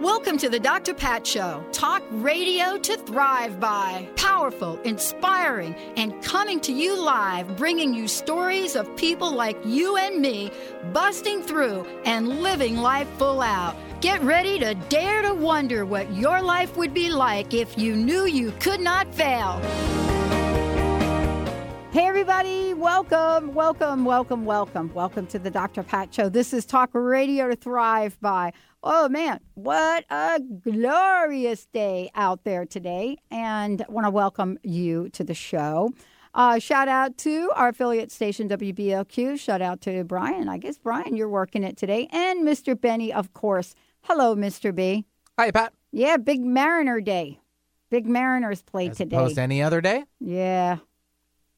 Welcome to the Dr. Pat Show. Talk radio to thrive by. Powerful, inspiring, and coming to you live, bringing you stories of people like you and me busting through and living life full out. Get ready to dare to wonder what your life would be like if you knew you could not fail. Hey, everybody, welcome, welcome, welcome, welcome. Welcome to the Dr. Pat Show. This is Talk Radio to Thrive by. Oh, man, what a glorious day out there today. And I want to welcome you to the show. Uh, shout out to our affiliate station, WBLQ. Shout out to Brian. I guess, Brian, you're working it today. And Mr. Benny, of course. Hello, Mr. B. Hi, Pat. Yeah, Big Mariner Day. Big Mariners play As today. opposed to any other day? Yeah.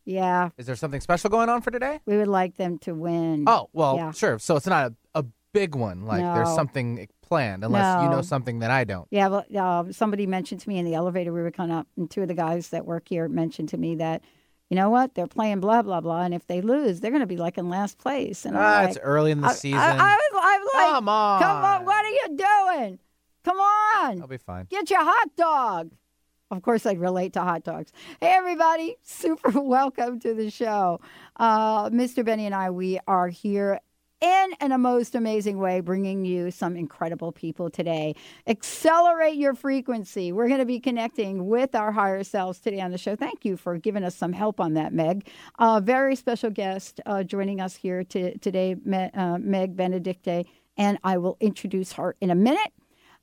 Yeah. Is there something special going on for today? We would like them to win. Oh, well, Yeah. sure. So it's not a, a big one. Like there's something planned, unless you know something that I don't. Yeah, well, uh, somebody mentioned to me in the elevator we were coming up, and two of the guys that work here mentioned to me that, you know what, they're playing blah blah blah, and if they lose, they're going to be like in last place. And I'm Ah, like, it's early in the I, season. I, I, was- I'm like, Come on. come on, what are you doing? Come on, I'll be fine. get your hot dog. Of course, I'd relate to hot dogs. Hey, everybody, super welcome to the show. Uh, Mr. Benny and I, we are here in, in a most amazing way, bringing you some incredible people today. Accelerate your frequency. We're going to be connecting with our higher selves today on the show. Thank you for giving us some help on that, Meg. Uh, very special guest uh, joining us here to, today, Me, uh, Meg Benedicte, and I will introduce her in a minute.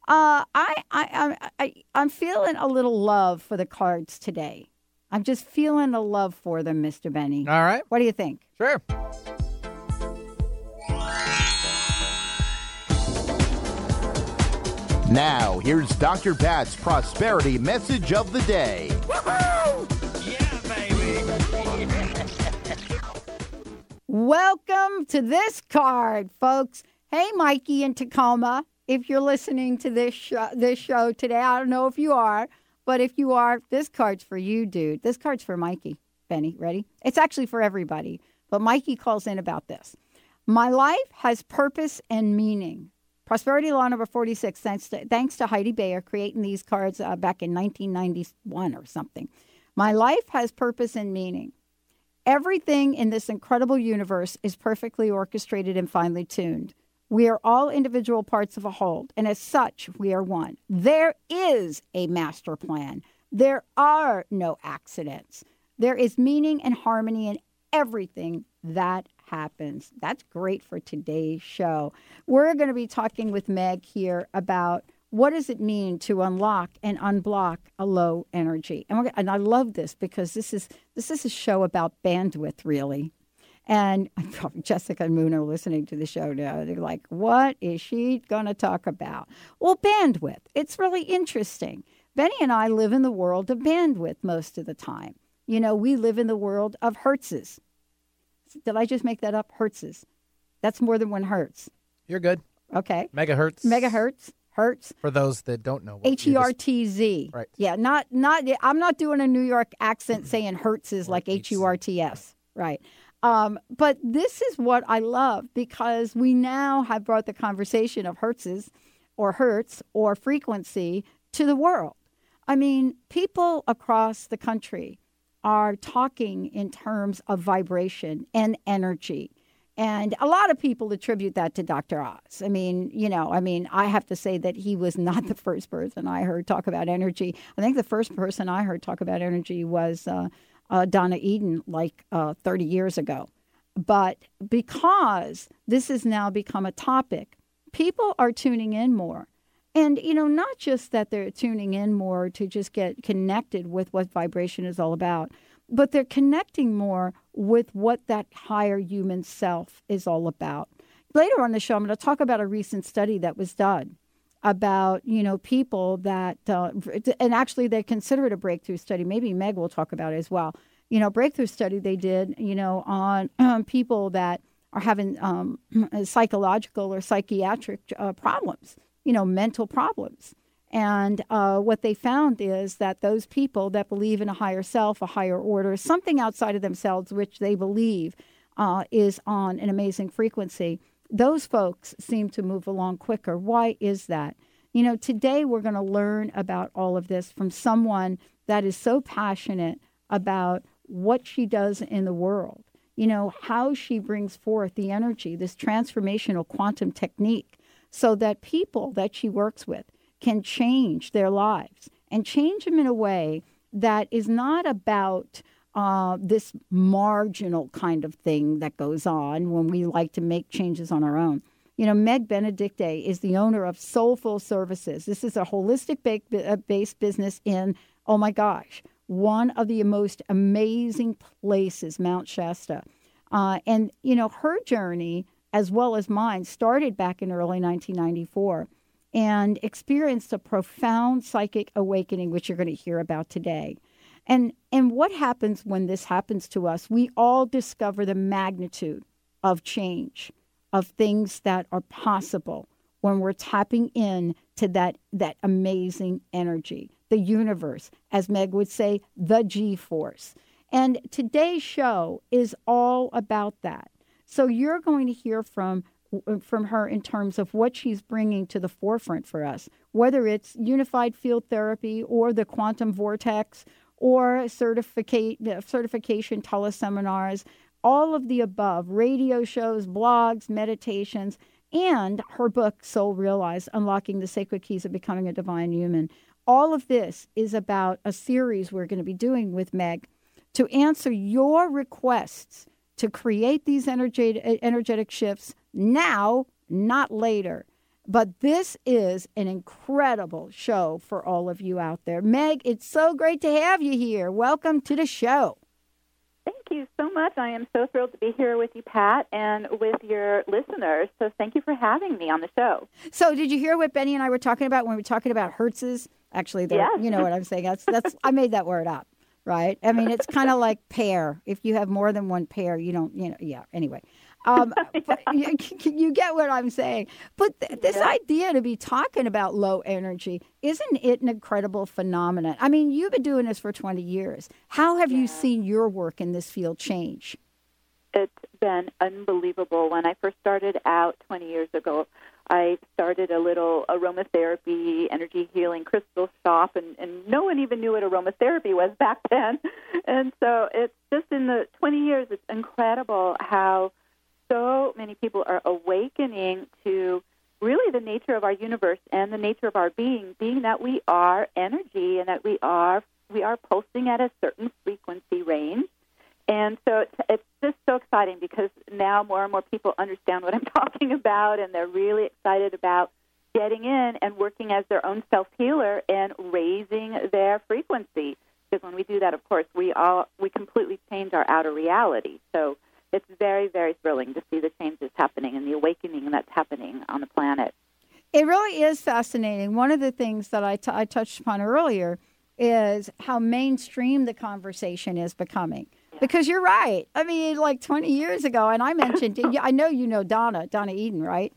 Uh, I, I, I, I, I'm feeling a little love for the cards today. I'm just feeling a love for them, Mr. Benny. All right. What do you think? Sure. Now, here's Dr. Pat's prosperity message of the day. Yeah, baby. Welcome to this card, folks. Hey, Mikey in Tacoma, if you're listening to this show, this show today, I don't know if you are, but if you are, this card's for you, dude. This card's for Mikey. Benny, ready? It's actually for everybody, but Mikey calls in about this. My life has purpose and meaning. Prosperity Law number 46, thanks to, thanks to Heidi Bayer creating these cards uh, back in 1991 or something. My life has purpose and meaning. Everything in this incredible universe is perfectly orchestrated and finely tuned. We are all individual parts of a whole, and as such, we are one. There is a master plan. There are no accidents. There is meaning and harmony in everything that happens. That's great for today's show. We're going to be talking with Meg here about what does it mean to unlock and unblock a low energy. And, and I love this because this is this is a show about bandwidth, really. And Jessica and Moon are listening to the show now. They're like, what is she going to talk about? Well, bandwidth. It's really interesting. Benny and I live in the world of bandwidth most of the time. You know, we live in the world of hertzes. Did I just make that up? Hertzes. That's more than one hertz. You're good. Okay. Megahertz. Megahertz, hertz. For those that don't know. what H E R T Z. Right. Yeah, not not. I'm not doing a New York accent saying Hertz is like H U R T S. Right. Um, but this is what I love because we now have brought the conversation of Hertzes or Hertz or frequency to the world. I mean, people across the country are talking in terms of vibration and energy. And a lot of people attribute that to Dr. Oz. I mean, you know, I mean, I have to say that he was not the first person I heard talk about energy. I think the first person I heard talk about energy was uh, uh, Donna Eden, like uh, 30 years ago. But because this has now become a topic, people are tuning in more. And, you know, not just that they're tuning in more to just get connected with what vibration is all about, but they're connecting more with what that higher human self is all about. Later on the show, I'm going to talk about a recent study that was done about you know people that uh, and actually they consider it a breakthrough study. Maybe Meg will talk about it as well. You know, breakthrough study they did you know on um, people that are having um, psychological or psychiatric uh, problems, you know, mental problems. And uh, what they found is that those people that believe in a higher self, a higher order, something outside of themselves, which they believe uh, is on an amazing frequency, those folks seem to move along quicker. Why is that? You know, today we're going to learn about all of this from someone that is so passionate about what she does in the world, you know, how she brings forth the energy, this transformational quantum technique, so that people that she works with can change their lives and change them in a way that is not about uh, this marginal kind of thing that goes on when we like to make changes on our own. You know, Meg Benedicte is the owner of Soulful Services. This is a holistic uh, based business in, oh my gosh, one of the most amazing places, Mount Shasta. Uh, and, you know, her journey, as well as mine, started back in early 1994 and experienced a profound psychic awakening, which you're going to hear about today. And, and what happens when this happens to us? We all discover the magnitude of change, of things that are possible when we're tapping in to that, that amazing energy, the universe, as Meg would say, the G force. And today's show is all about that. So you're going to hear from uh, from her in terms of what she's bringing to the forefront for us, whether it's unified field therapy or the quantum vortex or certificate, uh, certification teleseminars, all of the above, radio shows, blogs, meditations, and her book, Soul Realized Unlocking the Sacred Keys of Becoming a Divine Human. All of this is about a series we're going to be doing with Meg to answer your requests to create these energetic, eh, energetic shifts now, not later. But this is an incredible show for all of you out there. Meg, it's so great to have you here. Welcome to the show. Thank you so much. I am so thrilled to be here with you, Pat, and with your listeners. So thank you for having me on the show. So, did you hear what Benny and I were talking about when we were talking about Hertzes? Actually, yes. you know what I'm saying. That's that's I made that word up right? I mean, it's kind of like pair. If you have more than one pair, you don't, you know, yeah. Anyway, um, but you, you, get what I'm saying. But th- this yeah. idea to be talking about low energy, isn't it an incredible phenomenon? I mean, you've been doing this for 20 years. How have yeah. you seen your work in this field change? It's been unbelievable. When I first started out 20 years ago, I started a little aromatherapy, energy healing crystal shop, and, and no one even knew what aromatherapy was back then. And so it's just in the 20 years, it's incredible how so many people are awakening to really the nature of our universe and the nature of our being, being that we are energy and that we are we are pulsing at a certain frequency range and so it's, just so exciting because now more and more people understand what I'm talking about, and they're really excited about getting in and working as their own self healer and raising their frequency. Because when we do that, of course, we all we completely change our outer reality. So it's very, very thrilling to see the changes happening and the awakening that's happening on the planet. It really is fascinating. One of the things that I, t- I touched upon earlier is how mainstream the conversation is becoming. Because you're right. I mean, like 20 years ago, and I mentioned, I know you know Donna, Donna Eden, right?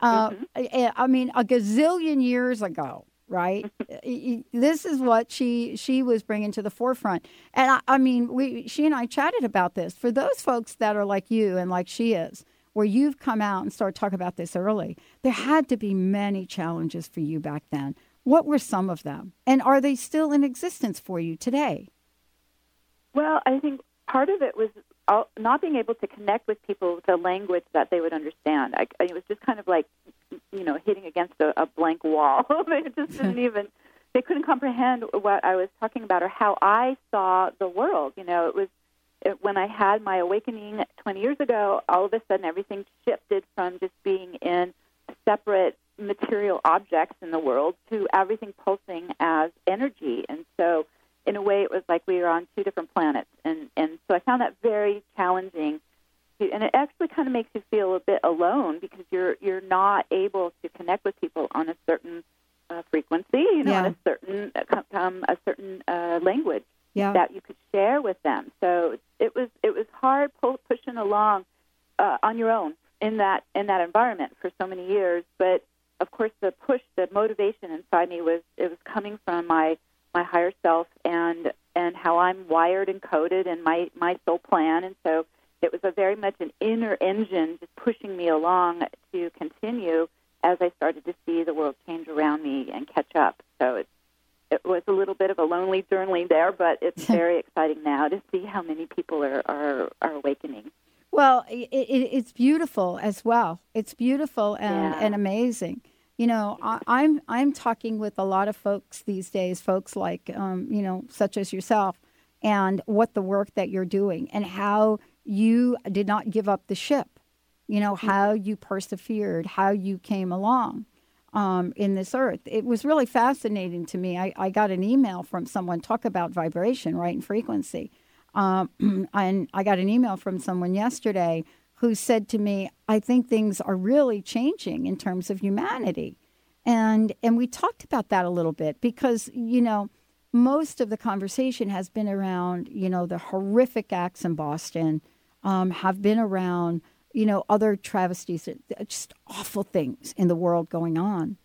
Uh, mm-hmm. I mean, a gazillion years ago, right? this is what she she was bringing to the forefront, and I, I mean, we she and I chatted about this. For those folks that are like you and like she is, where you've come out and started talking about this early, there had to be many challenges for you back then. What were some of them, and are they still in existence for you today? Well, I think part of it was not being able to connect with people with a language that they would understand. I, it was just kind of like, you know, hitting against a, a blank wall. they just didn't even, they couldn't comprehend what I was talking about or how I saw the world. You know, it was it, when I had my awakening 20 years ago, all of a sudden everything shifted from just being in separate material objects in the world to everything pulsing as energy. And so in a way, it was like we were on two different planets, and and so I found that very challenging. To, and it actually kind of makes you feel a bit alone because you're you're not able to connect with people on a certain uh, frequency, you know, Yeah. on a certain uh, um, a certain uh, language Yeah. that you could share with them. So it was it was hard pull, pushing along uh, on your own in that in that environment for so many years. But of course, the push, the motivation inside me was it was coming from my my higher self and and how I'm wired and coded and my my soul plan. And so it was a very much an inner engine just pushing me along to continue as I started to see the world change around me and catch up. So it it was a little bit of a lonely journey there, but it's very exciting now to see how many people are are, are awakening. Well, it, it, it's beautiful as well. It's beautiful and, Yeah. and amazing. You know, I, I'm I'm talking with a lot of folks these days, folks like um, you know, such as yourself, and what the work that you're doing and how you did not give up the ship. You know how you persevered, how you came along um, in this earth. It was really fascinating to me. I, I got an email from someone talk about vibration, right, and frequency. Um, and I got an email from someone yesterday who said to me, "I think things are really changing in terms of humanity," and and we talked about that a little bit because you know most of the conversation has been around you know the horrific acts in Boston, um, have been around you know other travesties, just awful things in the world going on,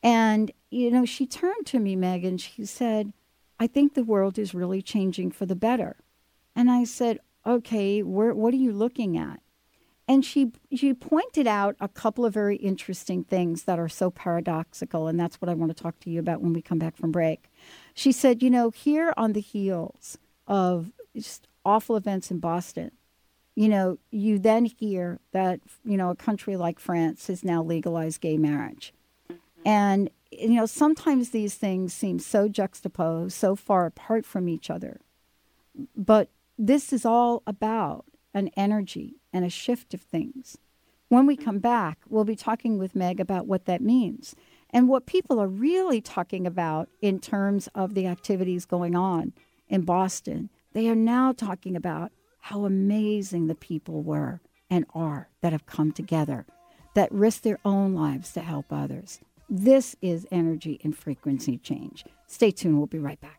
and you know she turned to me, Megan. She said, "I think the world is really changing for the better." And I said, "Okay, where, what are you looking at?" And she she pointed out a couple of very interesting things that are so paradoxical, and that's what I want to talk to you about when we come back from break. She said, "You know, here on the heels of just awful events in Boston, you know, you then hear that you know a country like France has now legalized gay marriage, mm-hmm. and you know sometimes these things seem so juxtaposed, so far apart from each other, but this is all about an energy and a shift of things. When we mm-hmm. come back, we'll be talking with Meg about what that means and what people are really talking about in terms of the activities going on in Boston. They are now talking about how amazing the people were and are that have come together, that risk their own lives to help others. This is energy and frequency change. Stay tuned. We'll be right back.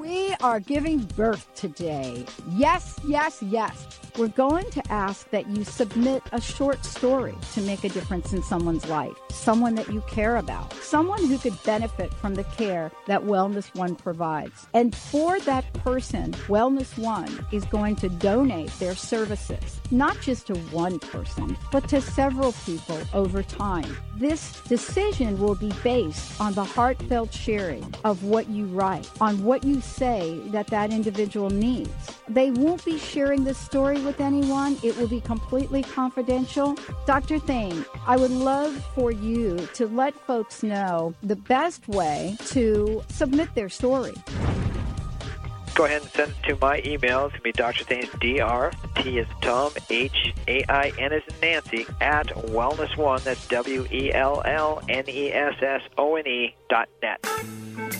We are giving birth today. Yes, yes, yes. We're going to ask that you submit a short story to make a difference in someone's life, someone that you care about, someone who could benefit from the care that Wellness One provides. And for that person, Wellness One is going to donate their services, not just to one person, but to several people over time. This decision will be based on the heartfelt sharing of what you write, on what you say that that individual needs. They won't be sharing this story with anyone. It will be completely confidential. Dr. Thain, I would love for you to let folks know the best way to submit their story. Go ahead and send it to my email. It's going to be Dr. Thain, DR, T is Tom, H A I N is Nancy, at Wellness One, that's W E L L N E S S O N E dot net.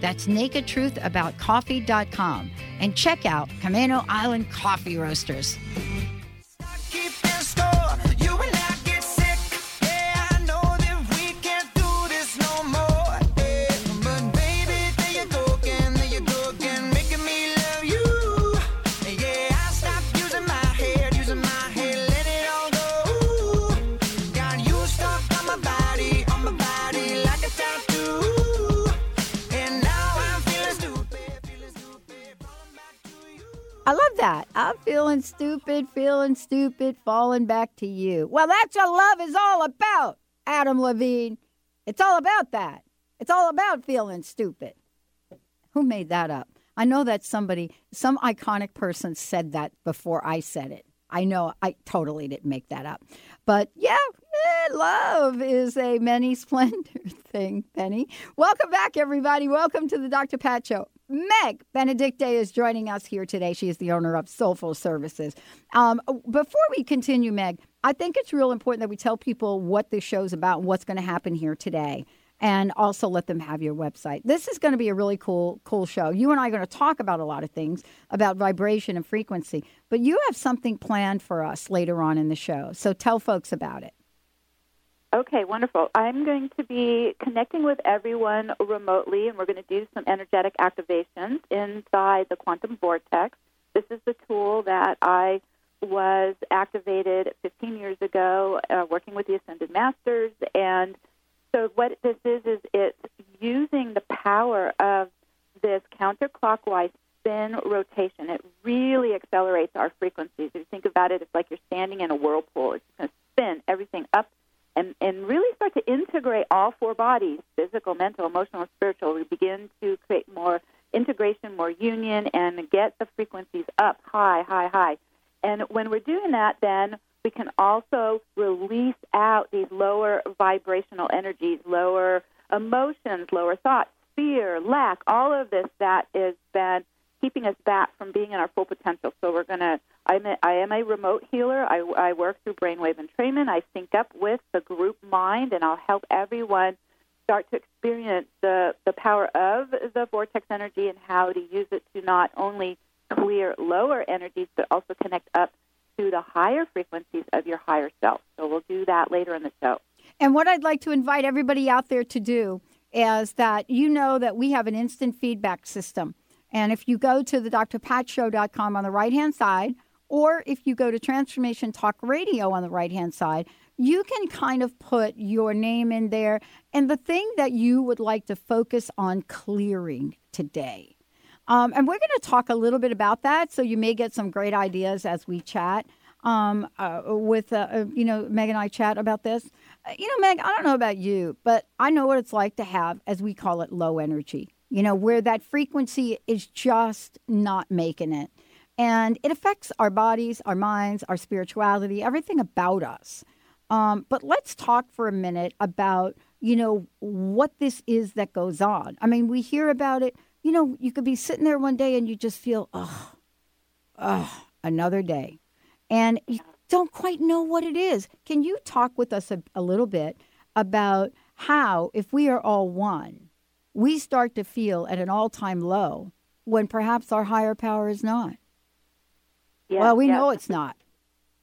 That's nakedtruthaboutcoffee.com and check out Camano Island Coffee Roasters. That. I'm feeling stupid, feeling stupid, falling back to you. Well, that's what love is all about, Adam Levine. It's all about that. It's all about feeling stupid. Who made that up? I know that somebody, some iconic person said that before I said it. I know I totally didn't make that up. But yeah, eh, love is a many splendor thing, Benny. Welcome back, everybody. Welcome to the Dr. Pat Show. Meg Benedicte is joining us here today. She is the owner of Soulful Services. Um, before we continue, Meg, I think it's real important that we tell people what this show's about and what's going to happen here today, and also let them have your website. This is going to be a really cool, cool show. You and I are going to talk about a lot of things about vibration and frequency, but you have something planned for us later on in the show. So tell folks about it. Okay, wonderful. I'm going to be connecting with everyone remotely, and we're going to do some energetic activations inside the quantum vortex. This is the tool that I was activated 15 years ago, uh, working with the Ascended Masters. And so, what this is, is it's using the power of this counterclockwise spin rotation. It really accelerates our frequencies. If you think about it, it's like you're standing in a whirlpool. It's going to spin everything up and, and really start to integrate all four bodies physical, mental, emotional, and spiritual. We begin to create more integration, more union, and get the frequencies up high, high, high. And when we're doing that, then we can also release out these lower vibrational energies, lower emotions, lower thoughts, fear, lack, all of this that has been keeping us back from being in our full potential. So we're going to I'm a, I am a remote healer. I, I work through brainwave entrainment. I sync up with the group mind, and I'll help everyone start to experience the, the power of the vortex energy and how to use it to not only clear lower energies, but also connect up to the higher frequencies of your higher self. So we'll do that later in the show. And what I'd like to invite everybody out there to do is that you know that we have an instant feedback system. And if you go to the drpatshow.com on the right hand side, or if you go to Transformation Talk Radio on the right hand side, you can kind of put your name in there and the thing that you would like to focus on clearing today. Um, and we're going to talk a little bit about that, so you may get some great ideas as we chat. Um, uh, with uh, uh you know, Meg and I chat about this. Uh, you know, Meg, I don't know about you, but I know what it's like to have, as we call it, low energy. You know, where that frequency is just not making it. And it affects our bodies, our minds, our spirituality, everything about us. Um, but let's talk for a minute about, you know, what this is that goes on. I mean, we hear about it. You know, you could be sitting there one day and you just feel, oh, oh, another day. And you don't quite know what it is. Can you talk with us a, a little bit about how, if we are all one, we start to feel at an all time low when perhaps our higher power is not? Yes, well, we yes. know it's not.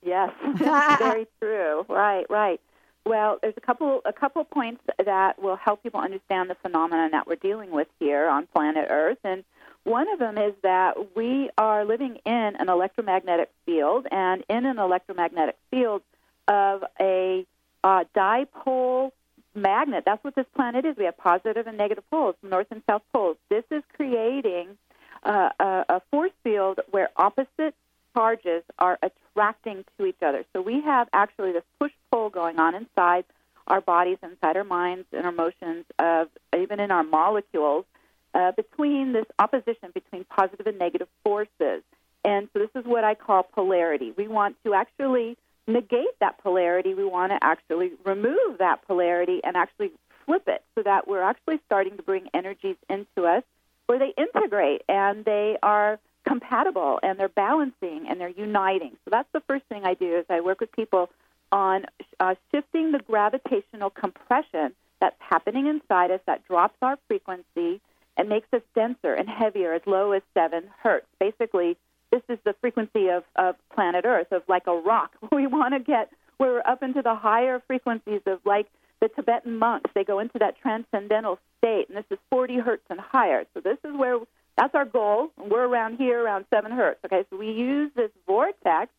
Yes, very true. Right, right. Well, there's a couple a couple points that will help people understand the phenomenon that we're dealing with here on planet Earth, and one of them is that we are living in an electromagnetic field, and in an electromagnetic field of a uh, dipole magnet. That's what this planet is. We have positive and negative poles, north and south poles. This is creating uh, a, a force field where opposites charges are attracting to each other. So we have actually this push pull going on inside our bodies, inside our minds and our emotions, of even in our molecules, uh, between this opposition between positive and negative forces. And so this is what I call polarity. We want to actually negate that polarity. We want to actually remove that polarity and actually flip it so that we're actually starting to bring energies into us where they integrate and they are compatible and they're balancing and they're uniting. So that's the first thing I do is I work with people on uh, shifting the gravitational compression that's happening inside us that drops our frequency and makes us denser and heavier as low as 7 hertz. Basically, this is the frequency of, of planet Earth, of like a rock. We want to get, we're up into the higher frequencies of like the Tibetan monks. They go into that transcendental state, and this is 40 hertz and higher. So this is where, that's our goal. We're around here, around 7 hertz. Okay, so we use this vortex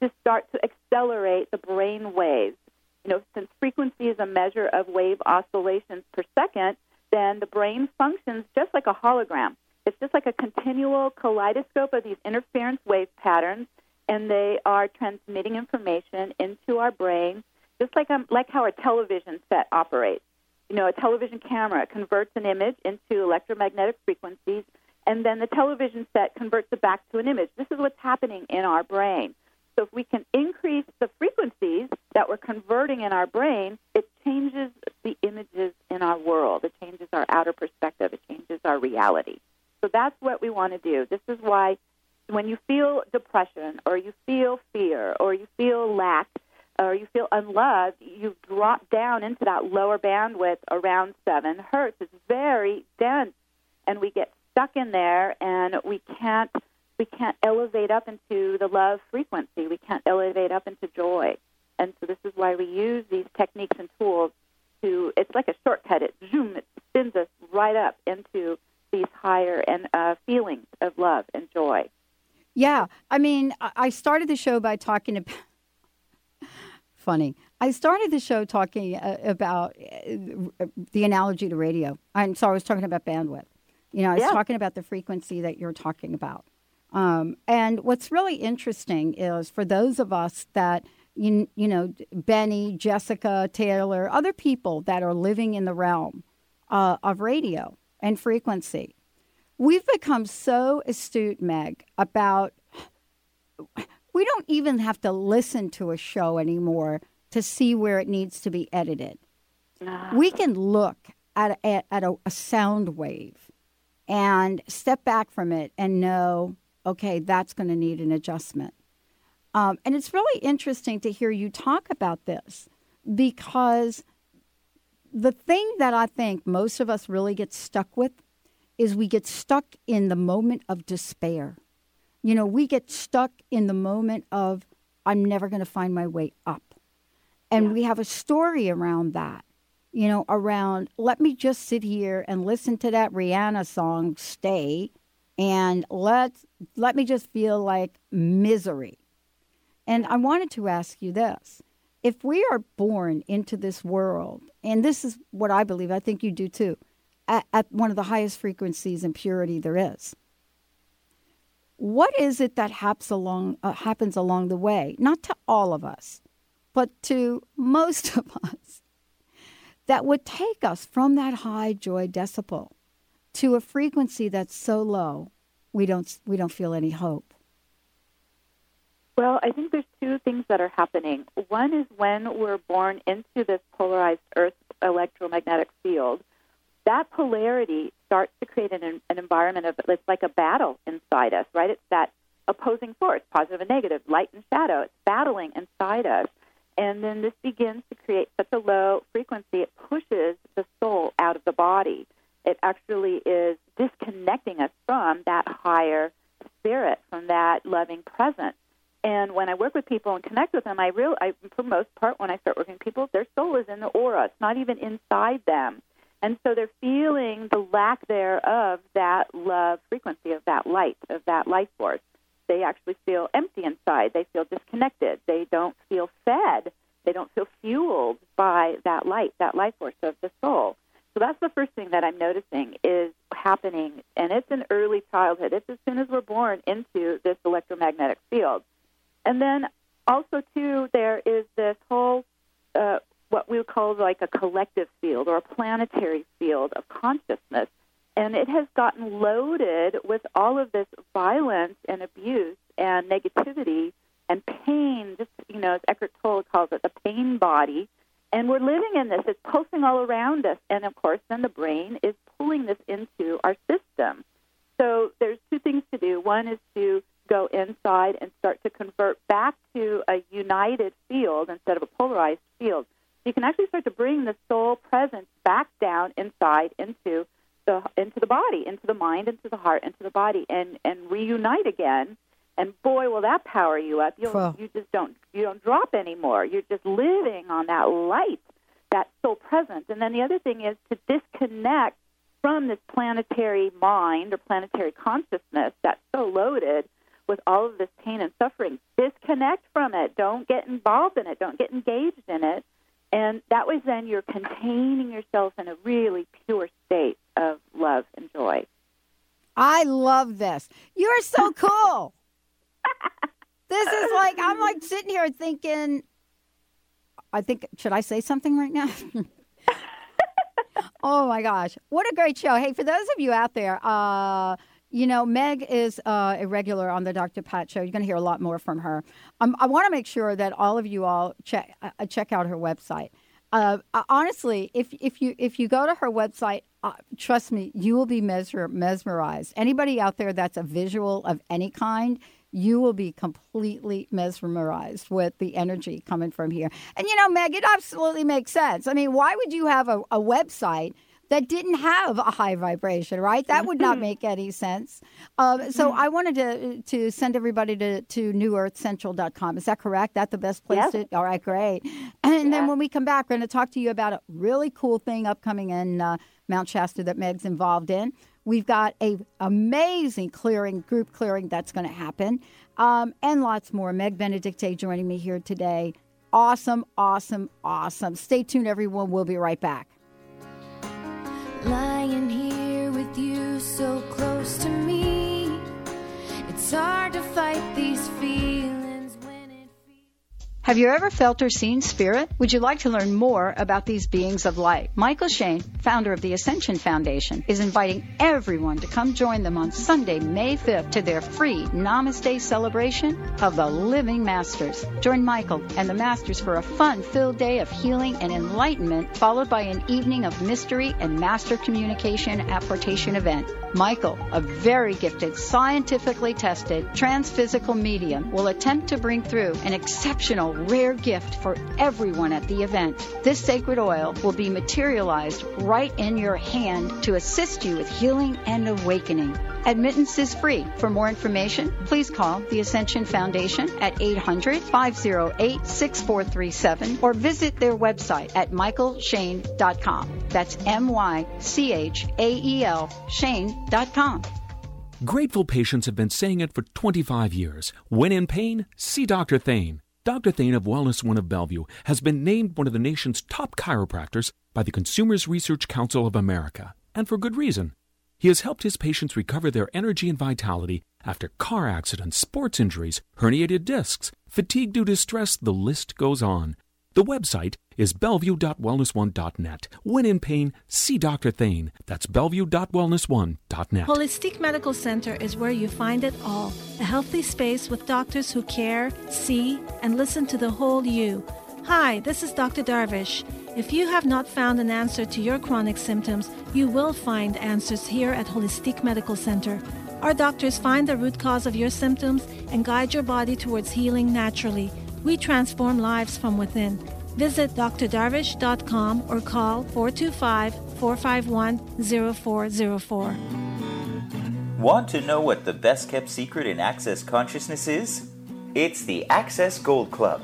to start to accelerate the brain waves. You know, since frequency is a measure of wave oscillations per second, then the brain functions just like a hologram. It's just like a continual kaleidoscope of these interference wave patterns, and they are transmitting information into our brain, just like um, like how a television set operates. You know, a television camera converts an image into electromagnetic frequencies, and then the television set converts it back to an image. This is what's happening in our brain. So if we can increase the frequencies that we're converting in our brain, it changes the images in our world. It changes our outer perspective. It changes our reality. So that's what we want to do. This is why when you feel depression or you feel fear or you feel lack or you feel unloved, you drop down into that lower bandwidth around 7 hertz. It's very dense and we get stuck in there and we can't we can't elevate up into the love frequency. We can't elevate up into joy. And so this is why we use these techniques and tools to, it's like a shortcut. It zoom, it spins us right up into these higher and uh, feelings of love and joy. Yeah. I mean, I started the show by talking about, funny. I started the show talking uh, about uh, the analogy to radio. I'm sorry, I was talking about bandwidth. You know, I was yeah. talking about the frequency that you're talking about. Um, and what's really interesting is for those of us that, you, you know, Benny, Jessica, Taylor, other people that are living in the realm uh, of radio and frequency, we've become so astute, Meg, about we don't even have to listen to a show anymore to see where it needs to be edited. We can look at, at, at a, a sound wave and step back from it and know okay, that's going to need an adjustment. Um, and it's really interesting to hear you talk about this because the thing that I think most of us really get stuck with is we get stuck in the moment of despair. You know, we get stuck in the moment of, I'm never going to find my way up. And yeah. we have a story around that, you know, around, let me just sit here and listen to that Rihanna song, Stay, and let let me just feel like misery. And I wanted to ask you this. If we are born into this world, and this is what I believe, I think you do too, at, at one of the highest frequencies and purity there is, what is it that happens along, uh, happens along the way? Not to all of us, but to most of us, that would take us from that high joy decibel to a frequency that's so low, we don't we don't feel any hope. Well, I think there's two things that are happening. One is when we're born into this polarized Earth electromagnetic field, that polarity starts to create an, an environment of it's like a battle inside us, right? It's that opposing force, positive and negative, light and shadow. It's battling inside us. And then this begins to create such a low frequency, it pushes the soul out of the body it actually is disconnecting us from that higher spirit, from that loving presence. And when I work with people and connect with them, I real, I, for most part, when I start working with people, their soul is in the aura. It's not even inside them. And so they're feeling the lack there of that love frequency, of that light, of that life force. They actually feel empty inside. They feel disconnected. They don't feel fed. They don't feel fueled by that light, that life force of the soul. So that's the first thing that I'm noticing is happening, and it's in early childhood. It's as soon as we're born into this electromagnetic field. And then also, too, there is this whole, uh, what we would call like a collective field or a planetary field of consciousness. And it has gotten loaded with all of this violence and abuse and negativity and pain. Just, you know, as Eckhart Tolle calls it, the pain body and we're living in this. It's pulsing all around us. And of course, then the brain is pulling this into our system. So there's two things to do. One is to go inside and start to convert back to a united field instead of a polarized field. You can actually start to bring the soul presence back down inside into the into the body, into the mind, into the heart, into the body, and and reunite again. And boy will that power you up. You Cool. you just don't you don't drop anymore. You're just living on that light that's so present and then the other thing is to disconnect from this planetary mind or planetary consciousness that's so loaded with all of this pain and suffering. Disconnect from it. Don't get involved in it. Don't get engaged in it and that way then you're containing yourself in a really pure state of love and joy I love this. You're so cool. this is like I'm like sitting here thinking. I think should I say something right now? oh my gosh, what a great show! Hey, for those of you out there, uh, you know Meg is uh, a regular on the Dr. Pat show. You're going to hear a lot more from her. Um, I want to make sure that all of you all check uh, check out her website. Uh, honestly, if if you if you go to her website, uh, trust me, you will be mesmer- mesmerized. Anybody out there that's a visual of any kind, you will be completely mesmerized with the energy coming from here. And you know, Meg, it absolutely makes sense. I mean, why would you have a, a website? That didn't have a high vibration, right? That would not make any sense. Um, so I wanted to to send everybody to, to newearthcentral.com. Is that correct? That the best place Yes. to? All right, great. And then when we come back, we're going to talk to you about a really cool thing upcoming in uh, Mount Shasta that Meg's involved in. We've got a amazing clearing, group clearing that's going to happen, um, and lots more. Meg Benedicte joining me here today. Awesome, awesome, awesome. Stay tuned, everyone. We'll be right back. Lying here Have you ever felt or seen spirit? Would you like to learn more about these beings of light? Mychael Shane, founder of the Ascension Foundation, is inviting everyone to come join them on Sunday, May 5th to their free Namaste celebration of the Living Masters. Join Mychael and the Masters for a fun-filled day of healing and enlightenment, followed by an evening of mystery and master communication apportation event. Mychael, a very gifted, scientifically tested transphysical medium, will attempt to bring through an exceptional, rare gift for everyone at the event. This sacred oil will be materialized right in your hand to assist you with healing and awakening. Admittance is free. For more information, please call the Ascension Foundation at 800 508 6437 or visit their website at mychaelshane.com. That's M Y C H A E L Shane.com. Grateful patients have been saying it for 25 years. When in pain, see Dr. Thain. Dr. Thain of Wellness One of Bellevue has been named one of the nation's top chiropractors by the Consumers Research Council of America, and for good reason. He has helped his patients recover their energy and vitality after car accidents, sports injuries, herniated discs, fatigue due to stress, the list goes on. The website is bellevue.wellness1.net. When in pain, see Dr. Thain. That's bellevue.wellness1.net. Holistic Medical Center is where you find it all a healthy space with doctors who care, see, and listen to the whole you. Hi, this is Dr. Darvish. If you have not found an answer to your chronic symptoms, you will find answers here at Holistic Medical Center. Our doctors find the root cause of your symptoms and guide your body towards healing naturally. We transform lives from within. Visit drdarvish.com or call 425 451 0404. Want to know what the best kept secret in Access Consciousness is? It's the Access Gold Club.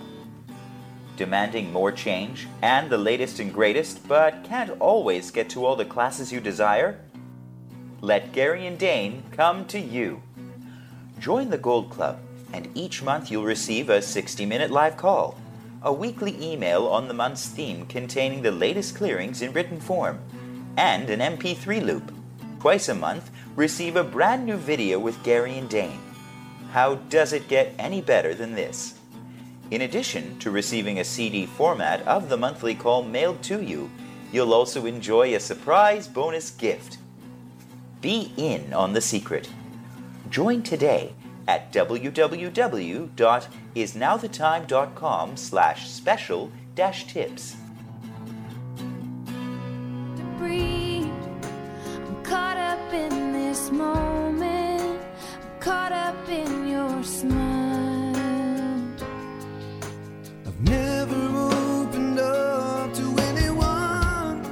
Demanding more change and the latest and greatest, but can't always get to all the classes you desire? Let Gary and Dain come to you. Join the Gold Club, and each month you'll receive a 60 minute live call, a weekly email on the month's theme containing the latest clearings in written form, and an MP3 loop. Twice a month, receive a brand new video with Gary and Dain. How does it get any better than this? In addition to receiving a CD format of the monthly call mailed to you, you'll also enjoy a surprise bonus gift. Be in on the secret. Join today at www.isnowthetime.com slash special dash tips. breathe. I'm caught up in this moment, I'm caught up in your smile. I've never opened up to anyone.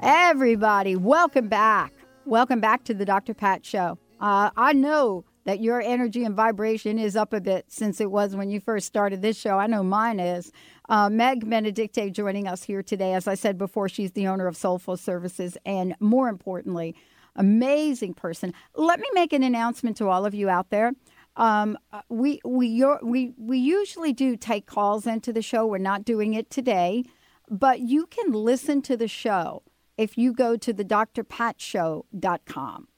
Everybody, welcome back. Welcome back to the Dr. Pat Show. Uh, I know that your energy and vibration is up a bit since it was when you first started this show. I know mine is. Uh, Meg Benedicte joining us here today. As I said before, she's the owner of Soulful Services and more importantly, amazing person. Let me make an announcement to all of you out there. Um, uh, we we we we usually do take calls into the show. We're not doing it today, but you can listen to the show if you go to the drpatshow.com.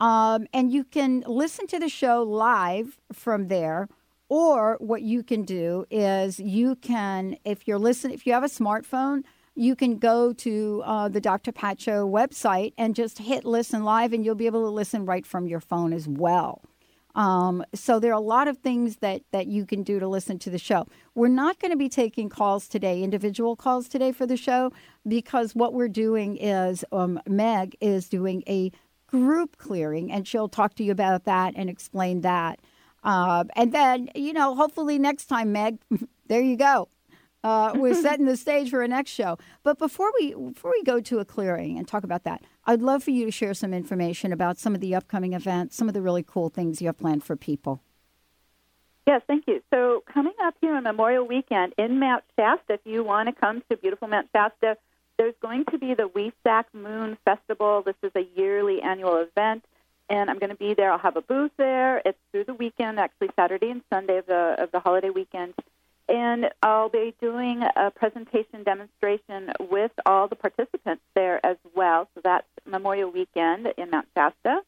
Um, and you can listen to the show live from there. Or what you can do is you can, if you're listening, if you have a smartphone, you can go to uh, the Dr. Pat Show website and just hit listen live, and you'll be able to listen right from your phone as well. Um, so there are a lot of things that that you can do to listen to the show. We're not going to be taking calls today, individual calls today for the show, because what we're doing is um, Meg is doing a group clearing, and she'll talk to you about that and explain that. Uh, and then, you know, hopefully next time, Meg, there you go. Uh, we're setting the stage for a next show. But before we before we go to a clearing and talk about that, I'd love for you to share some information about some of the upcoming events, some of the really cool things you have planned for people. Yes, thank you. So coming up here on Memorial Weekend in Mount Shasta, if you want to come to beautiful Mount Shasta, there's going to be the Wesak Moon Festival. This is a yearly annual event, and I'm going to be there. I'll have a booth there. It's through the weekend, actually Saturday and Sunday of the of the holiday weekend, and I'll be doing a presentation demonstration with all the participants there as well. So that's Memorial Weekend in Mount Shasta,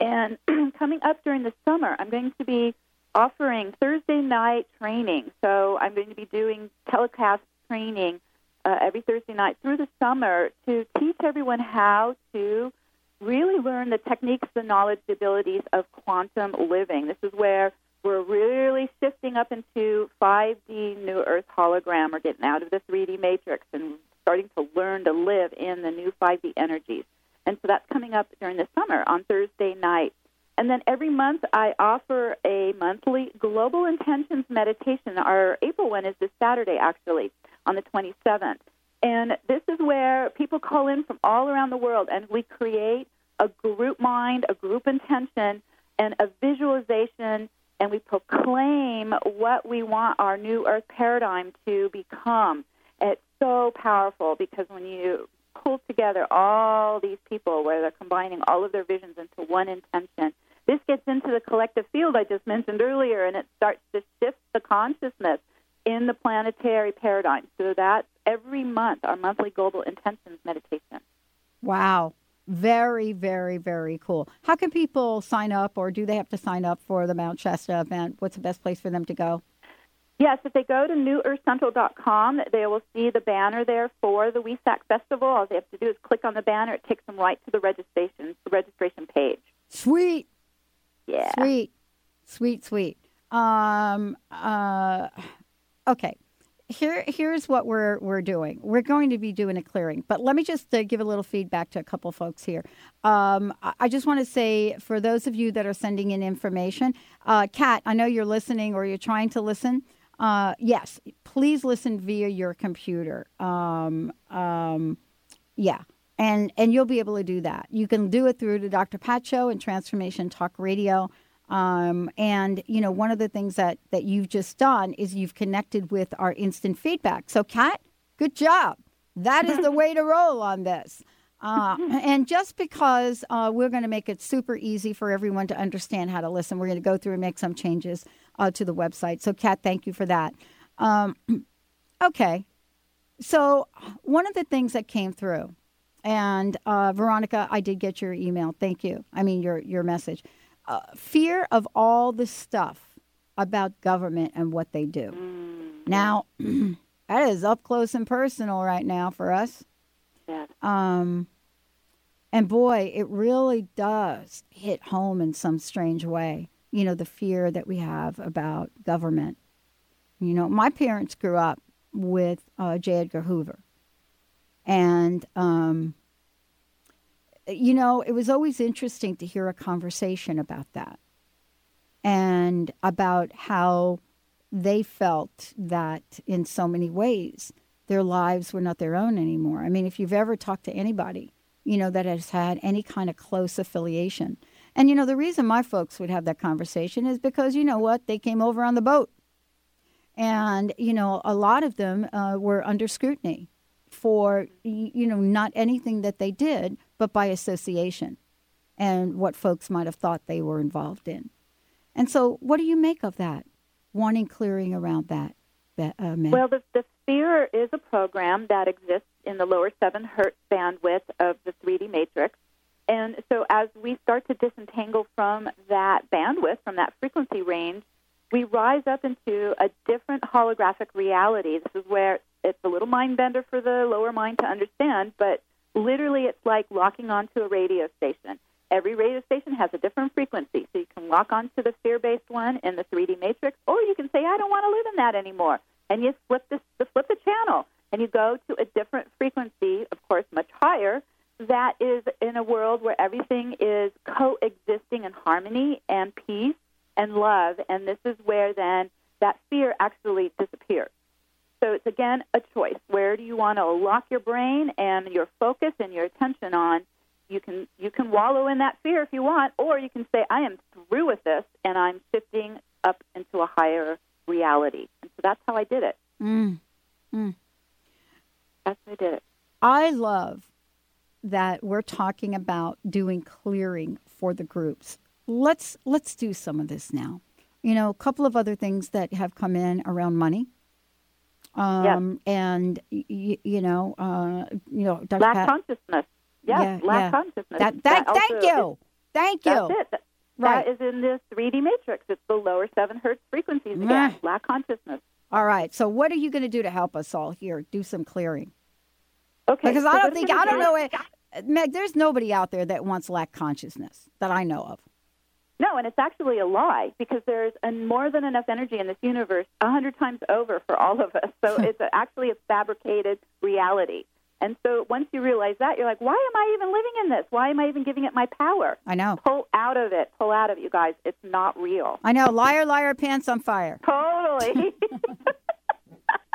and coming up during the summer, I'm going to be offering Thursday night training. So I'm going to be doing telecast training uh, every Thursday night through the summer to teach everyone how to really learn the techniques, the knowledge, the abilities of quantum living. This is where we're really shifting up into 5D New Earth hologram. We're getting out of the 3D matrix and starting to learn to live in the new 5D energies. And so that's coming up during the summer on Thursday night. And then every month I offer a monthly global intentions meditation. Our April one is this Saturday, actually on the 27th. And this is where people call in from all around the world, and we create a group mind, a group intention, and a visualization, and we proclaim what we want our new earth paradigm to become. It's so powerful because when you pull together all these people where they're combining all of their visions into one intention, this gets into the collective field I just mentioned earlier, and it starts to shift the consciousness in the planetary paradigm. So that's every month, our monthly global intentions meditation. Wow. Very, very, very cool. How can people sign up, or do they have to sign up for the Mount Shasta event? What's the best place for them to go? Yes, if they go to newearthcentral.com, they will see the banner there for the Wesak Festival. All they have to do is click on the banner. It takes them right to the registration the registration page. Sweet. Yeah. Sweet. Sweet, sweet. Um, uh, okay. Here, here's what we're we're doing. We're going to be doing a clearing, but let me just uh, give a little feedback to a couple folks here. Um, I just want to say for those of you that are sending in information, uh, Kat, I know you're listening or you're trying to listen. Uh, yes, please listen via your computer. Um, um, yeah, and and you'll be able to do that. You can do it through the Dr. Pat Show and Transformation Talk Radio. Um, and you know, one of the things that that you've just done is you've connected with our instant feedback. So, Kat, good job. That is the way to roll on this. Uh, and just because uh, we're going to make it super easy for everyone to understand how to listen, we're going to go through and make some changes uh, to the website. So, Kat, thank you for that. Um, okay. So, one of the things that came through, And uh, Veronica, I did get your email. Thank you. I mean, your your message. Uh, fear of all the stuff about government and what they do. Now, that is up close and personal right now for us. Yes. Um, and boy, it really does hit home in some strange way. You know, the fear that we have about government. You know, my parents grew up with uh, J. Edgar Hoover. And, um, you know, it was always interesting to hear a conversation about that and about how they felt that in so many ways their lives were not their own anymore. I mean, if you've ever talked to anybody, you know, that has had any kind of close affiliation. And, you know, the reason my folks would have that conversation is because, you know what, they came over on the boat. And, you know, a lot of them uh, were under scrutiny for, you know, not anything that they did, but by association and what folks might have thought they were involved in. And so, what do you make of that? Wanting clearing around that, that uh, Well, the, the Sphere is a program that exists in the lower seven hertz bandwidth of the 3D matrix. And so, as we start to disentangle from that bandwidth, from that frequency range, we rise up into a different holographic reality. This is where it's a little mind bender for the lower mind to understand, but literally it's like locking onto a radio station. Every radio station has a different frequency, so you can lock onto the fear-based one in the 3D matrix, or you can say, "I don't want to live in that anymore," and you flip the, the flip the channel, and you go to a different frequency, of course, much higher. That is in a world where everything is coexisting in harmony and peace and love, and this is where then that fear actually disappears. So it's again a choice. Where do you want to lock your brain and your focus and your attention on? You can you can wallow in that fear if you want, or you can say, I am through with this and I'm shifting up into a higher reality. And so that's how I did it. Mm. Mm. That's how I did it. I love that we're talking about doing clearing for the groups. Let's let's do some of this now. You know, a couple of other things that have come in around money. Um, and y- you know, uh, you know, Dr. Lack Pat- consciousness. Yes, Yeah, lack yeah. consciousness. That, that, also thank you, is- thank you. That's it. That- Right. That is in this 3D matrix. It's the lower seven hertz frequencies again. Lack consciousness. All right. So, what are you going to do to help us all here? Do some clearing. Okay. Because so I don't think I don't do- know it. Meg, there's nobody out there that wants lack consciousness that I know of. No, and it's actually a lie because there's a, more than enough energy in this universe a hundred times over for all of us. So hmm. it's a, actually a fabricated reality. And so once you realize that, you're like, why am I even living in this? Why am I even giving it my power? I know. Pull out of it. Pull out of it, you guys. It's not real. I know. Liar, liar, pants on fire. Totally.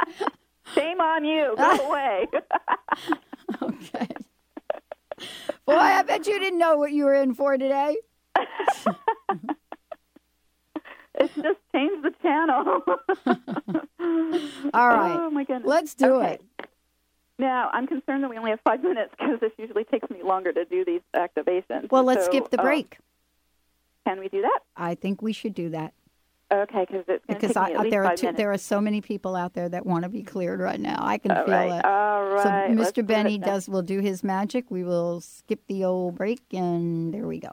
Shame on you. Go away. Oh, okay. Boy, I bet you didn't know what you were in for today. It's just change the channel. All right. Oh my goodness. Let's do Okay. it. Now, I'm concerned that we only have five minutes because this usually takes me longer to do these activations. Well, let's So, skip the um, break. can we do that? I think we should do that Okay, because it's going to because I, there are two, there are so many people out there that want to be cleared right now. I can All feel right, it. all right, So Mr. Benny does will do his magic. We will skip the old break and there we go.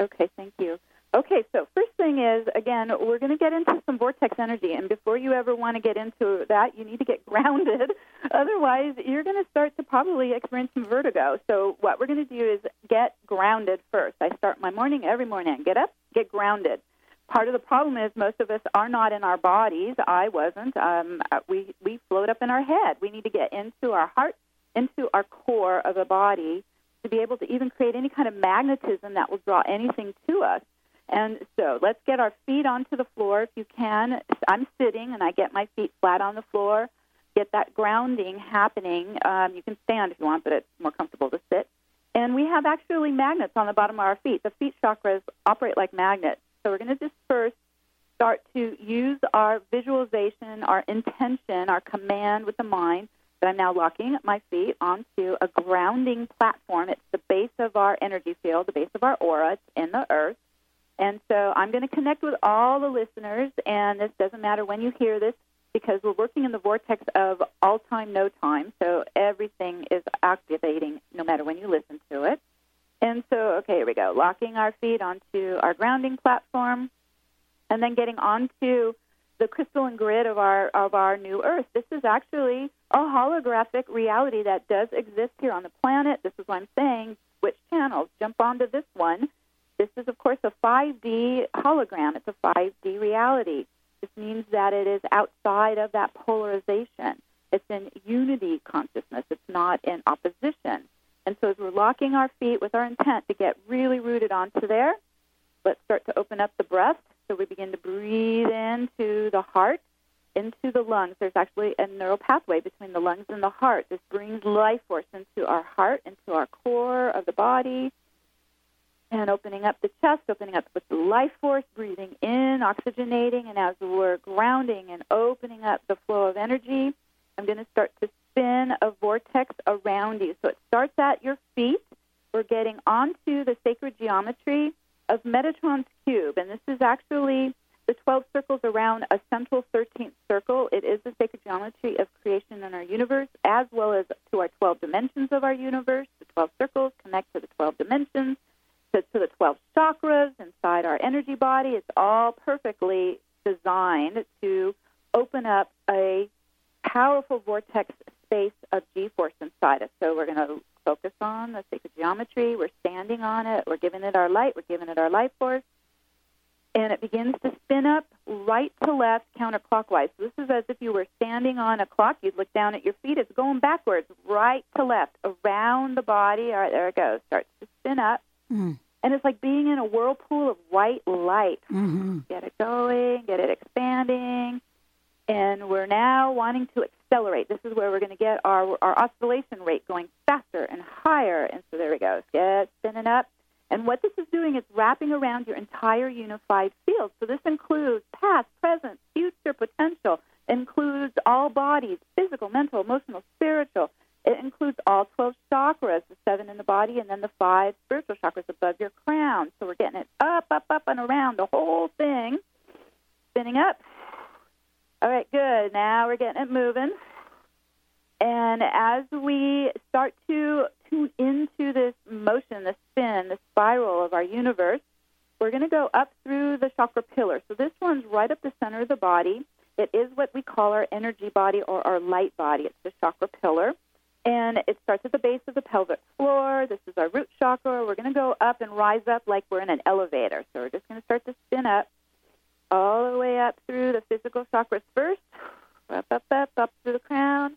Okay, thank you. Okay, so first thing is, again, we're going to get into some vortex energy. And before you ever want to get into that, you need to get grounded. Otherwise, you're going to start to probably experience some vertigo. So, what we're going to do is get grounded first. I start my morning every morning. Get up, get grounded. Part of the problem is most of us are not in our bodies. I wasn't. Um, we, we float up in our head. We need to get into our heart, into our core of the body to be able to even create any kind of magnetism that will draw anything to us. And so let's get our feet onto the floor if you can. I'm sitting and I get my feet flat on the floor. Get that grounding happening. Um, you can stand if you want, but it's more comfortable to sit. And we have actually magnets on the bottom of our feet. The feet chakras operate like magnets. So we're going to just first start to use our visualization, our intention, our command with the mind that I'm now locking my feet onto a grounding platform. It's the base of our energy field, the base of our aura. It's in the earth. And so I'm going to connect with all the listeners, and this doesn't matter when you hear this because we're working in the vortex of all time, no time. So everything is activating no matter when you listen to it. And so, okay, here we go. Locking our feet onto our grounding platform, and then getting onto the crystalline grid of our of our new Earth. This is actually a holographic reality that does exist here on the planet. This is what I'm saying. Which channels? Jump onto this one. This is, of course, a 5D hologram. It's a 5D reality. This means that it is outside of that polarization. It's in unity consciousness. It's not in opposition. And so, as we're locking our feet with our intent to get really rooted onto there, let's start to open up the breath. So we begin to breathe into the heart, into the lungs. There's actually a neural pathway between the lungs and the heart. This brings life force into our heart, into our core of the body, and opening up the chest, opening up with the life force, breathing in, oxygenating, and as we're grounding and opening up the flow of energy, I'm going to start to spin a vortex around you. So it starts at your feet. We're getting onto the sacred geometry of Metatron's cube, and this is actually the 12 circles around a central 13th circle. It is the sacred geometry of creation in our universe, as well as to our 12 dimensions of our universe. The 12 circles connect to the 12 dimensions, to, to the 12 chakras inside our energy body. It's all perfectly designed to open up a powerful vortex space of G force inside us. So we're going to focus on the sacred geometry. We're standing on it. We're giving it our light. We're giving it our life force. And it begins to spin up right to left counterclockwise. So this is as if you were standing on a clock. You'd look down at your feet. It's going backwards, right to left, around the body. All right, there it goes. Starts to spin up. Mm. And it's like being in a whirlpool of white light. Mm-hmm. Get it going, get it expanding. And we're now wanting to accelerate. This is where we're going to get our, our oscillation rate going faster and higher. And so there we go. Get spinning up. And what this is doing is wrapping around your entire unified field. So this includes past, present, future potential, includes all bodies, physical, mental, emotional, spiritual. It includes all 12 chakras, the seven in the body, and then the five spiritual chakras above your crown. So we're getting it up, up, up, and around the whole thing, spinning up. All right, good. Now we're getting it moving. And as we start to tune into this motion, the spin, the spiral of our universe, we're going to go up through the chakra pillar. So this one's right up the center of the body. It is what we call our energy body or our light body. It's the chakra pillar. And it starts at the base of the pelvic floor. This is our root chakra. We're going to go up and rise up like we're in an elevator. So we're just going to start to spin up all the way up through the physical chakras first, up, up, up, up through the crown.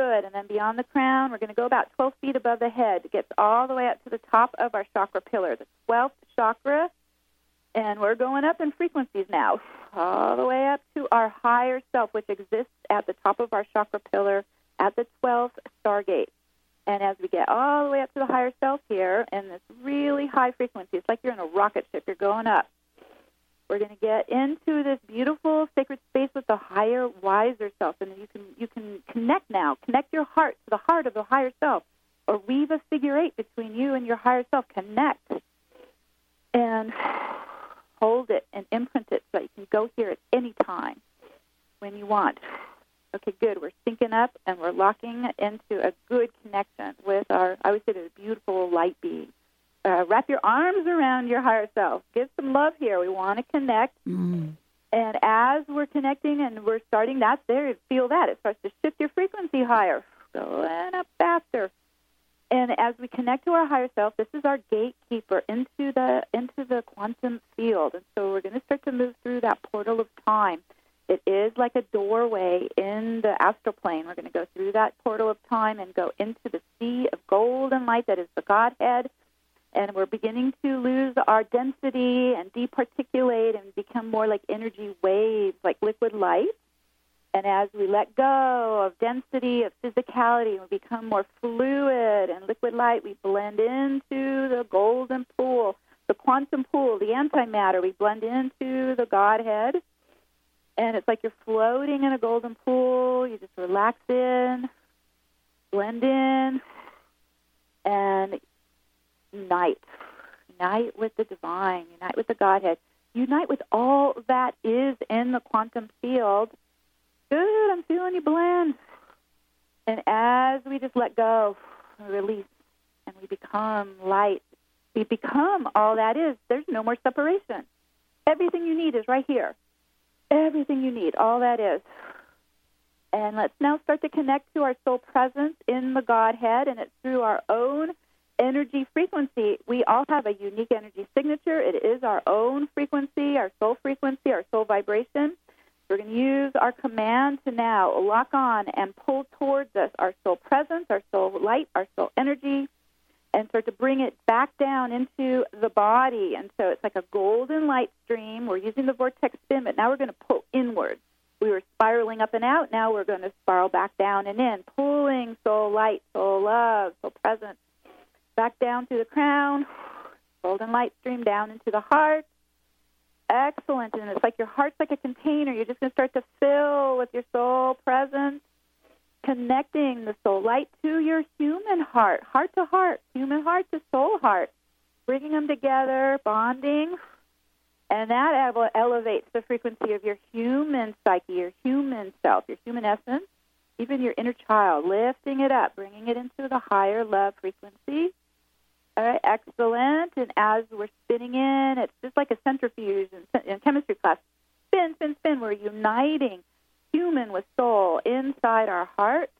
Good. And then beyond the crown, we're going to go about 12 feet above the head. It gets all the way up to the top of our chakra pillar, the 12th chakra. And we're going up in frequencies now, all the way up to our higher self, which exists at the top of our chakra pillar at the 12th stargate. And as we get all the way up to the higher self here, in this really high frequency, it's like you're in a rocket ship, you're going up. We're going to get into this beautiful sacred space with the higher, wiser self, and you can you can connect now. Connect your heart to the heart of the higher self, or weave a figure eight between you and your higher self. Connect and hold it and imprint it so that you can go here at any time when you want. Okay, good. We're syncing up and we're locking into a good connection with our, I would say, the beautiful light being. Uh, wrap your arms around your higher self. Give some love here. We want to connect. Mm. And as we're connecting and we're starting, that's there. Feel that. It starts to shift your frequency higher. Going up faster. And as we connect to our higher self, this is our gatekeeper into the into the quantum field. And so we're going to start to move through that portal of time. It is like a doorway in the astral plane. We're going to go through that portal of time and go into the sea of golden light that is the Godhead. And we're beginning to lose our density and departiculate and become more like energy waves, like liquid light. And as we let go of density, of physicality, and we become more fluid and liquid light, we blend into the golden pool, the quantum pool, the antimatter. We blend into the Godhead. And it's like you're floating in a golden pool. You just relax in, blend in, and unite. Unite with the divine, unite with the Godhead, unite with all that is in the quantum field Good, I'm feeling you blend. And as we just let go, release, and we become light, we become all that is. There's no more separation. Everything you need is right here. Everything you need, all that is. And let's now start to connect to our soul presence in the Godhead, and it's through our own energy frequency. We all have a unique energy signature. It is our own frequency, our soul frequency, our soul vibration. We're going to use our command to now lock on and pull towards us our soul presence, our soul light, our soul energy, and start to bring it back down into the body. And so it's like a golden light stream. We're using the vortex spin, but now we're going to pull inward. We were spiraling up and out. Now we're going to spiral back down and in, pulling soul light, soul love, soul presence back down through the crown, golden light stream down into the heart. Excellent. And it's like your heart's like a container. You're just going to start to fill with your soul presence, connecting the soul light to your human heart, heart to heart, human heart to soul heart, bringing them together, bonding. And that elevates the frequency of your human psyche, your human self, your human essence, even your inner child, lifting it up, bringing it into the higher love frequency. All right, excellent. And as we're spinning in, it's just like a centrifuge in, in chemistry class. Spin, spin, spin. We're uniting human with soul inside our heart.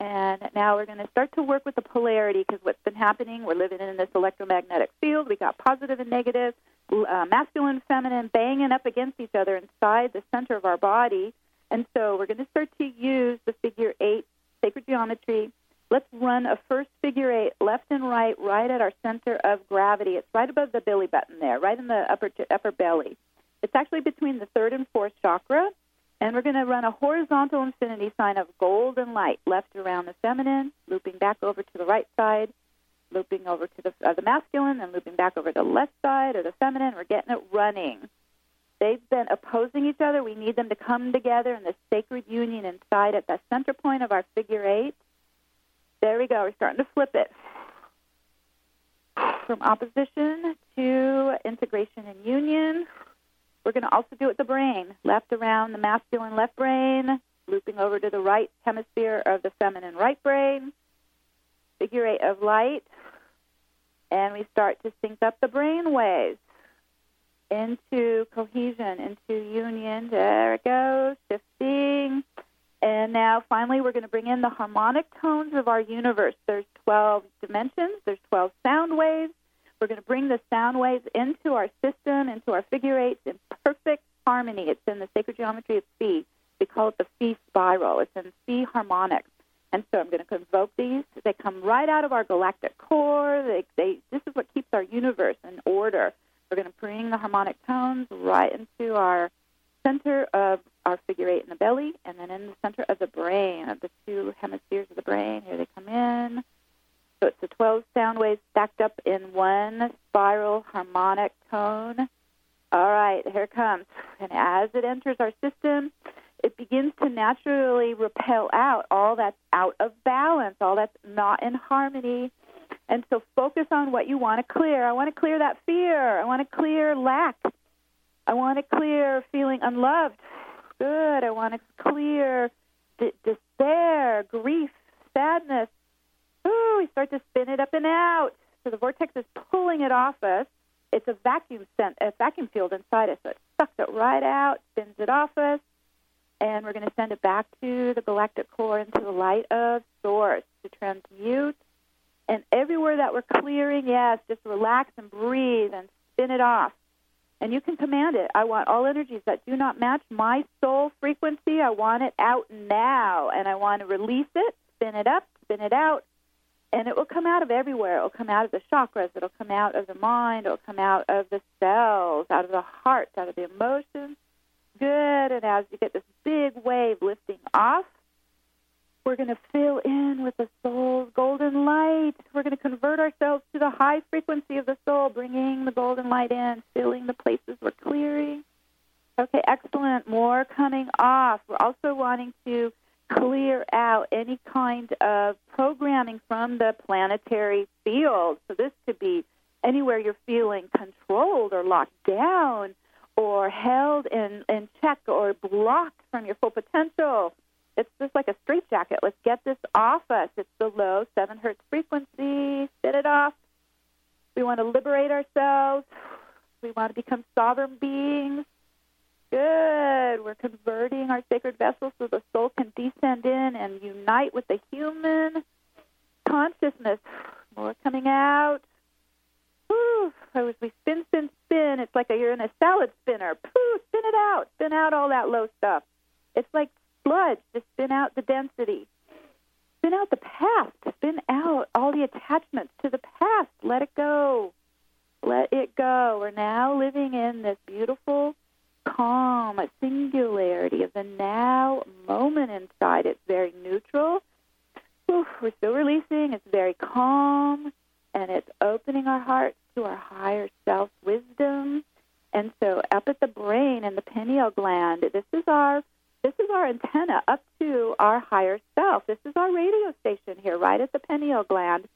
And now we're going to start to work with the polarity because what's been happening, we're living in this electromagnetic field. We got positive and negative, uh, masculine, feminine, banging up against each other inside the center of our body. And so we're going to start to use the figure eight sacred geometry Let's run a first figure eight, left and right, right at our center of gravity. It's right above the belly button there, right in the upper upper belly. It's actually between the third and fourth chakra, and we're going to run a horizontal infinity sign of golden light, left around the feminine, looping back over to the right side, looping over to the uh, the masculine, and looping back over to the left side of the feminine. We're getting it running. They've been opposing each other. We need them to come together in this sacred union inside at the center point of our figure eight. There we go. We're starting to flip it from opposition to integration and union. We're going to also do it with the brain, left around the masculine left brain, looping over to the right hemisphere of the feminine right brain. Figure eight of light. And we start to sync up the brain waves into cohesion, into union. There it goes, shifting. And now finally we're going to bring in the harmonic tones of our universe. There's 12 dimensions, there's 12 sound waves. We're going to bring the sound waves into our system, into our figure eights in perfect harmony. It's in the sacred geometry of Phi. We call it the Phi spiral. It's in Phi harmonics. And so I'm going to convoke these. They come right out of our galactic core. They, they, this is what keeps our universe in order. We're going to bring the harmonic tones right into our center of our figure eight in the belly, and then in the center of the brain, of the two hemispheres of the brain. Here they come in. So it's the 12 sound waves stacked up in one spiral harmonic tone. All right, here it comes. And as it enters our system, it begins to naturally repel out all that's out of balance, all that's not in harmony. And so focus on what you want to clear. I want to clear that fear. I want to clear lack. I want to clear feeling unloved. Good. I want to clear d- despair, grief, sadness. Ooh, we start to spin it up and out. So the vortex is pulling it off us. It's a vacuum a vacuum field inside us. So it sucks it right out, spins it off us, and we're going to send it back to the galactic core into the light of source to transmute. And everywhere that we're clearing, yes, just relax and breathe and spin it off. And you can command it. I want all energies that do not match my soul frequency. I want it out now. And I want to release it, spin it up, spin it out. And it will come out of everywhere. It will come out of the chakras. It'll come out of the mind. It'll come out of the cells, out of the heart, out of the emotions. Good. And as you get this big wave lifting off, we're going to fill in with the soul's golden light. We're going to convert ourselves to the high frequency of the soul, bringing the golden light in, filling the places we're clearing. Okay, excellent. More coming off. We're also wanting to clear out any kind of programming from the planetary field. So this could be anywhere you're feeling controlled or locked down or held in, in check or blocked from your full potential. It's just like a straitjacket. Let's get this off us. It's the low seven hertz frequency. Spit it off. We want to liberate ourselves. We want to become sovereign beings. Good. We're converting our sacred vessels so the soul can descend in and unite with the human consciousness. More coming out. Whew. As we spin, spin, spin, it's like you're in a salad spinner. Pooh, spin it out. Spin out all that low stuff. It's like sludge. Just spin out the density. Spin out the past. Spin out all the attachments to the past. Let it go. Let it go. We're now living in this beautiful, calm singularity of the now moment inside. It's very neutral. Oof, we're still releasing. It's very calm, and it's opening our hearts to our higher self wisdom. And so, up at the brain and the pineal gland, this is our this is our antenna up to our higher self. This is our radio station here, right at the pineal gland,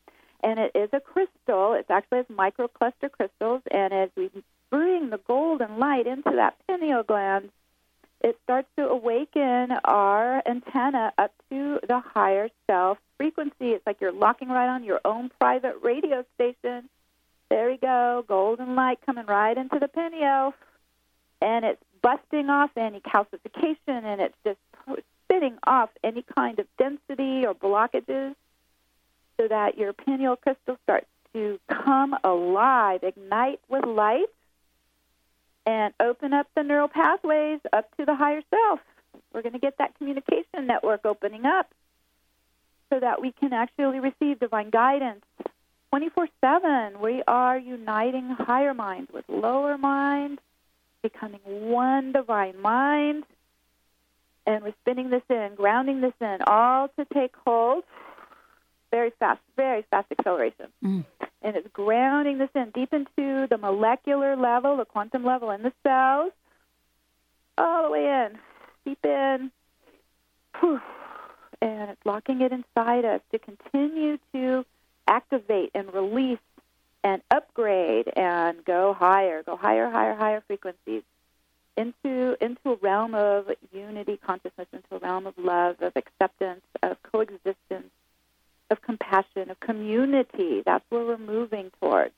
and it is a crystal. It's actually has microcluster crystals, and as we bring the golden light into that pineal gland, it starts to awaken our antenna up to the higher self frequency. It's like you're locking right on your own private radio station. There we go, golden light coming right into the pineal, and it's busting off any calcification, and it's just spitting off any kind of density or blockages, so that your pineal crystal starts to come alive, ignite with light, and open up the neural pathways up to the higher self. We're going to get that communication network opening up so that we can actually receive divine guidance 24 7. We are uniting higher minds with lower minds, becoming one divine mind. And we're spinning this in, grounding this in, all to take hold. Very fast, very fast acceleration. Mm. And it's grounding this in deep into the molecular level, the quantum level in the cells, all the way in, deep in. Whew. And it's locking it inside us to continue to activate and release and upgrade and go higher, go higher, higher, higher frequencies into into a realm of unity consciousness, into a realm of love, of acceptance, of coexistence, of compassion, of community. That's where we're moving towards.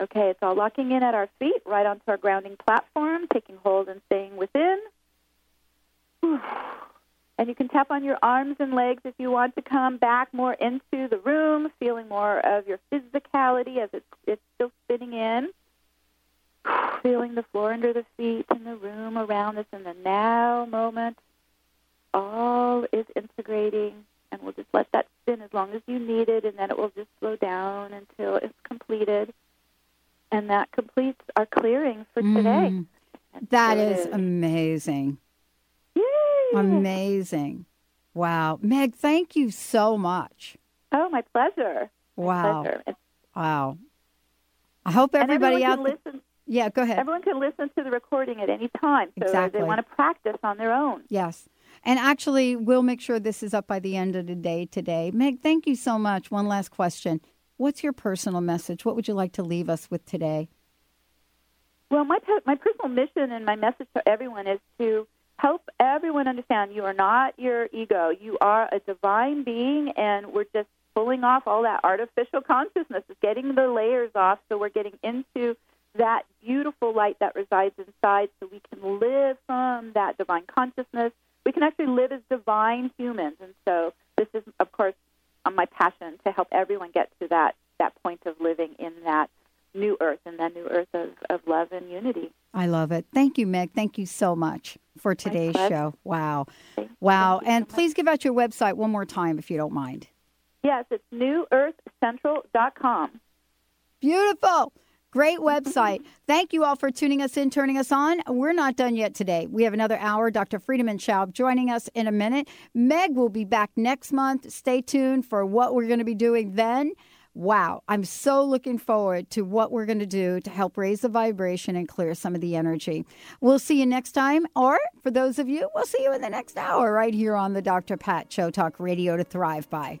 Okay, it's all locking in at our feet, right onto our grounding platform, taking hold and staying within. And you can tap on your arms and legs if you want to come back more into the room, feeling more of your physicality as it's, it's still spinning in. Feeling the floor under the feet and the room around us in the now moment. All is integrating, and we'll just let that spin as long as you need it, and then it will just slow down until it's completed. And that completes our clearing for today. Mm. That so it is is. amazing. Amazing. Wow. Meg, thank you so much. Oh, my pleasure. My Wow. pleasure. Wow. I hope everybody out there. listen. Yeah, go ahead. Everyone can listen to the recording at any time, so Exactly. they want to practice on their own. Yes. And actually, we'll make sure this is up by the end of the day today. Meg, thank you so much. One last question. What's your personal message? What would you like to leave us with today? Well, my my personal mission and my message to everyone is to help everyone understand you are not your ego. You are a divine being, and we're just pulling off all that artificial consciousness, getting the layers off, so we're getting into that beautiful light that resides inside, so we can live from that divine consciousness. We can actually live as divine humans, and so this is, of course, uh, my passion to help everyone get to that that point of living in that new earth and that new earth of, of love and unity. I love it. Thank you, Meg. Thank you so much for today's show. Wow. Wow. And please give out your website one more time if you don't mind. Yes, it's newearthcentral.com. Beautiful. Great website. Thank you all for tuning us in, turning us on. We're not done yet today. We have another hour. Dr. Friedemann Schaub joining us in a minute. Meg will be back next month. Stay tuned for what we're going to be doing then. Wow, I'm so looking forward to what we're going to do to help raise the vibration and clear some of the energy. We'll see you next time, or for those of you, we'll see you in the next hour right here on the Dr. Pat Show Talk Radio to Thrive By.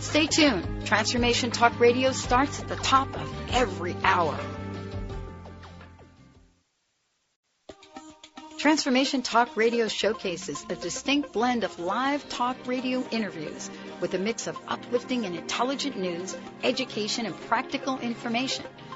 Stay tuned. Transformation Talk Radio starts at the top of every hour. Transformation Talk Radio showcases a distinct blend of live talk radio interviews with a mix of uplifting and intelligent news, education, and practical information.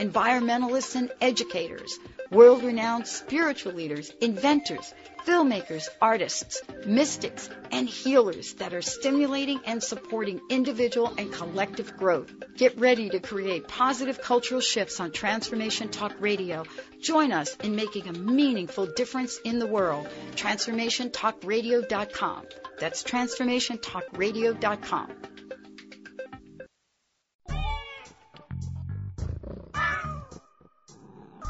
environmentalists and educators, world-renowned spiritual leaders, inventors, filmmakers, artists, mystics, and healers that are stimulating and supporting individual and collective growth. Get ready to create positive cultural shifts on Transformation Talk Radio. Join us in making a meaningful difference in the world. TransformationTalkRadio.com. That's TransformationTalkRadio.com.